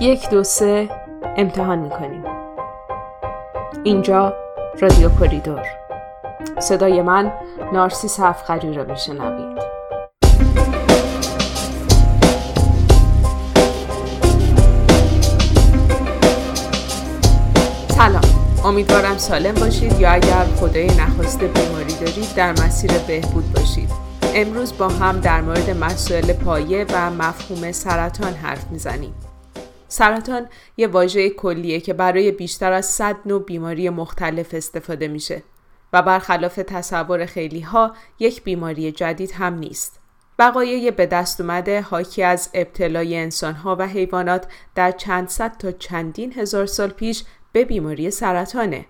یک دو سه امتحان می‌کنیم. اینجا رادیو کوریدور. صدای من نارسی سفخری را میشنوید. سلام. امیدوارم سالم باشید یا اگر خدای نخواسته بیماری دارید در مسیر بهبود باشید. امروز با هم در مورد مسائل پایه و مفهوم سرطان حرف می‌زنیم. سرطان یه واژه کلیه که برای بیشتر از 100 نوع بیماری مختلف استفاده میشه و برخلاف تصور خیلی ها یک بیماری جدید هم نیست. بقایای به دست اومده حاکی از ابتلای انسانها و حیوانات در چند صد تا چندین هزار سال پیش به بیماری سرطانه.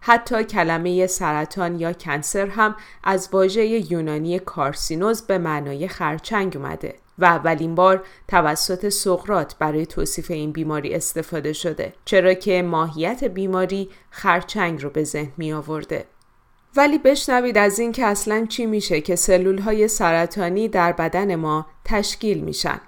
حتی کلمه سرطان یا کنسر هم از واژه یونانی کارسینوز به معنای خرچنگ اومده. و اولین بار توسط سقرات برای توصیف این بیماری استفاده شده چرا که ماهیت بیماری خرچنگ رو به ذهن می آورده. ولی بشنوید از این که اصلا چی میشه که سلول های سرطانی در بدن ما تشکیل میشن.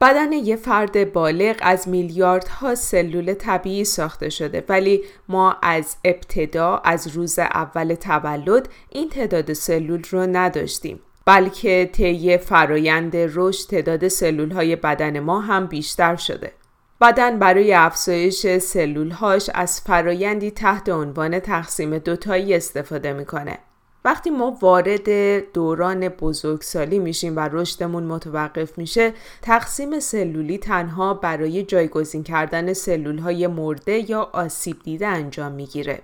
بدن یه فرد بالغ از میلیاردها سلول طبیعی ساخته شده ولی ما از ابتدا از روز اول تولد این تعداد سلول رو نداشتیم. بلکه طی فرایند رشد تعداد سلول های بدن ما هم بیشتر شده. بدن برای افزایش سلولهاش از فرایندی تحت عنوان تقسیم دوتایی استفاده می‌کنه. وقتی ما وارد دوران بزرگسالی میشیم و رشدمون متوقف میشه تقسیم سلولی تنها برای جایگزین کردن سلول های مرده یا آسیب دیده انجام می‌گیره.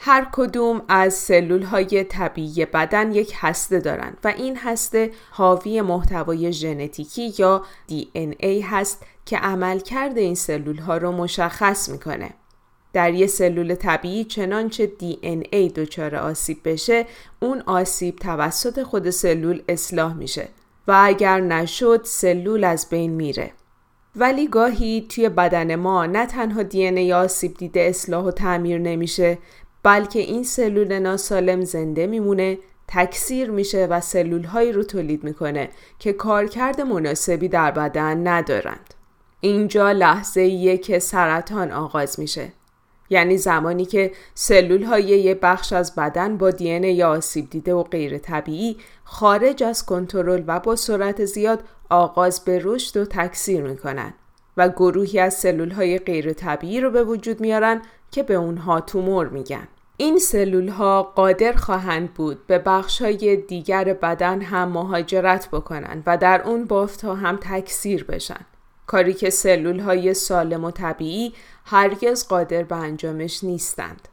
هر کدوم از سلول های طبیعی بدن یک هسته دارند و این هسته حاوی محتوای ژنتیکی یا DNA هست که عملکرد این سلول ها رو مشخص می‌کنه. در یه سلول طبیعی چنانچه DNA دچار آسیب بشه اون آسیب توسط خود سلول اصلاح میشه و اگر نشد سلول از بین میره. ولی گاهی توی بدن ما نه تنها دی آسیب دیده اصلاح و تعمیر نمیشه بلکه این سلول ناسالم زنده میمونه تکثیر میشه و سلول هایی رو تولید می‌کنه که کارکرد مناسبی در بدن ندارند. اینجا لحظه ایه که سرطان آغاز میشه. یعنی زمانی که سلول های یه بخش از بدن با دین یا آسیب دیده و غیر طبیعی خارج از کنترل و با سرعت زیاد آغاز به رشد و تکثیر می‌کنن و گروهی از سلول های غیر طبیعی رو به وجود میارن که به اونها تومور میگن. این سلول ها قادر خواهند بود به بخش های دیگر بدن هم مهاجرت بکنند و در اون بافت ها هم تکثیر بشن. کاری که سلول های سالم و طبیعی هرگز قادر به انجامش نیستند.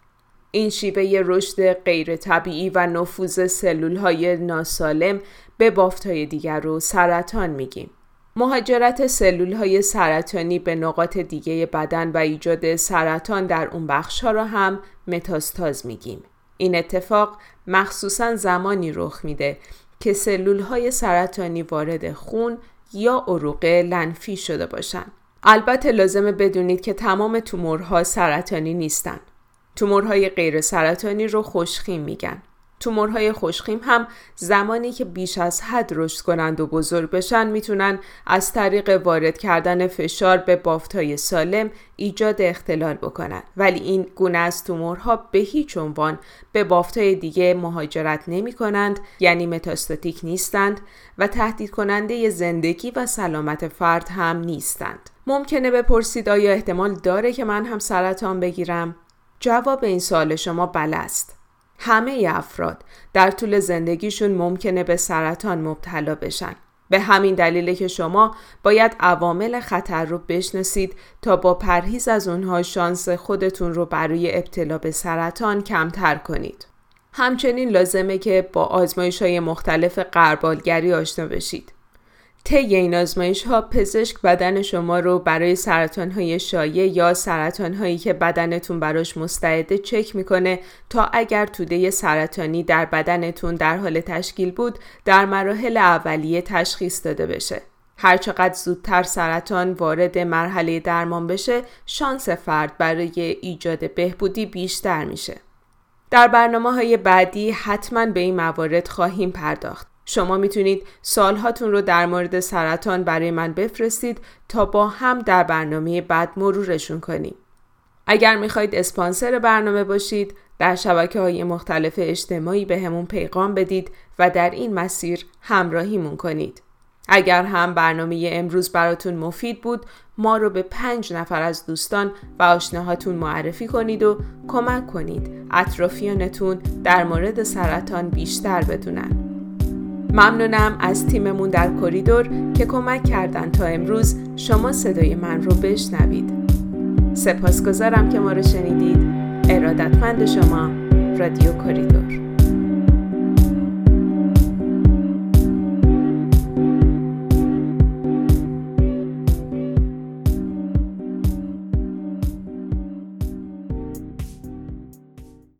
این شیوه رشد غیر طبیعی و نفوذ سلول های ناسالم به بافت های دیگر رو سرطان میگیم. مهاجرت سلول های سرطانی به نقاط دیگه بدن و ایجاد سرطان در اون بخش ها را هم متاستاز میگیم. این اتفاق مخصوصا زمانی رخ میده که سلول های سرطانی وارد خون یا عروق لنفی شده باشند. البته لازمه بدونید که تمام تومورها سرطانی نیستن. تومورهای غیر سرطانی رو خوشخیم میگن. تومورهای خوشخیم هم زمانی که بیش از حد رشد کنند و بزرگ بشن می‌تونن از طریق وارد کردن فشار به بافتهای سالم ایجاد اختلال بکنن ولی این گونه از تومورها به هیچ عنوان به بافتهای دیگه مهاجرت نمی کنند یعنی متاستاتیک نیستند و تهدید کننده زندگی و سلامت فرد هم نیستند. ممکنه بپرسید آیا احتمال داره که من هم سرطان بگیرم؟ جواب این سوال شما بله است. همه افراد در طول زندگیشون ممکنه به سرطان مبتلا بشن. به همین دلیله که شما باید عوامل خطر رو بشناسید تا با پرهیز از اونها شانس خودتون رو برای ابتلا به سرطان کمتر کنید. همچنین لازمه که با آزمایش های مختلف قربالگری آشنا بشید. طی این آزمایش ها پزشک بدن شما رو برای سرطان های شایع یا سرطان هایی که بدنتون براش مستعده چک می‌کنه تا اگر توده سرطانی در بدنتون در حال تشکیل بود در مراحل اولیه تشخیص داده بشه. هرچقدر زودتر سرطان وارد مرحله درمان بشه شانس فرد برای ایجاد بهبودی بیشتر میشه. در برنامه های بعدی حتما به این موارد خواهیم پرداخت. شما می‌تونید سالهاتون رو در مورد سرطان برای من بفرستید تا با هم در برنامه بعد مرورشون کنیم. اگر می‌خواید اسپانسر برنامه باشید در شبکه های مختلف اجتماعی به همون پیغام بدید و در این مسیر همراهیمون کنید. اگر هم برنامه امروز براتون مفید بود ما رو به پنج نفر از دوستان و آشناهاتون معرفی کنید و کمک کنید اطرافیانتون در مورد سرطان بیشتر بدونن ممنونم از تیممون در کریدور که کمک کردن تا امروز شما صدای من رو بشنوید. سپاسگزارم که ما رو شنیدید. ارادتمند شما رادیو کریدور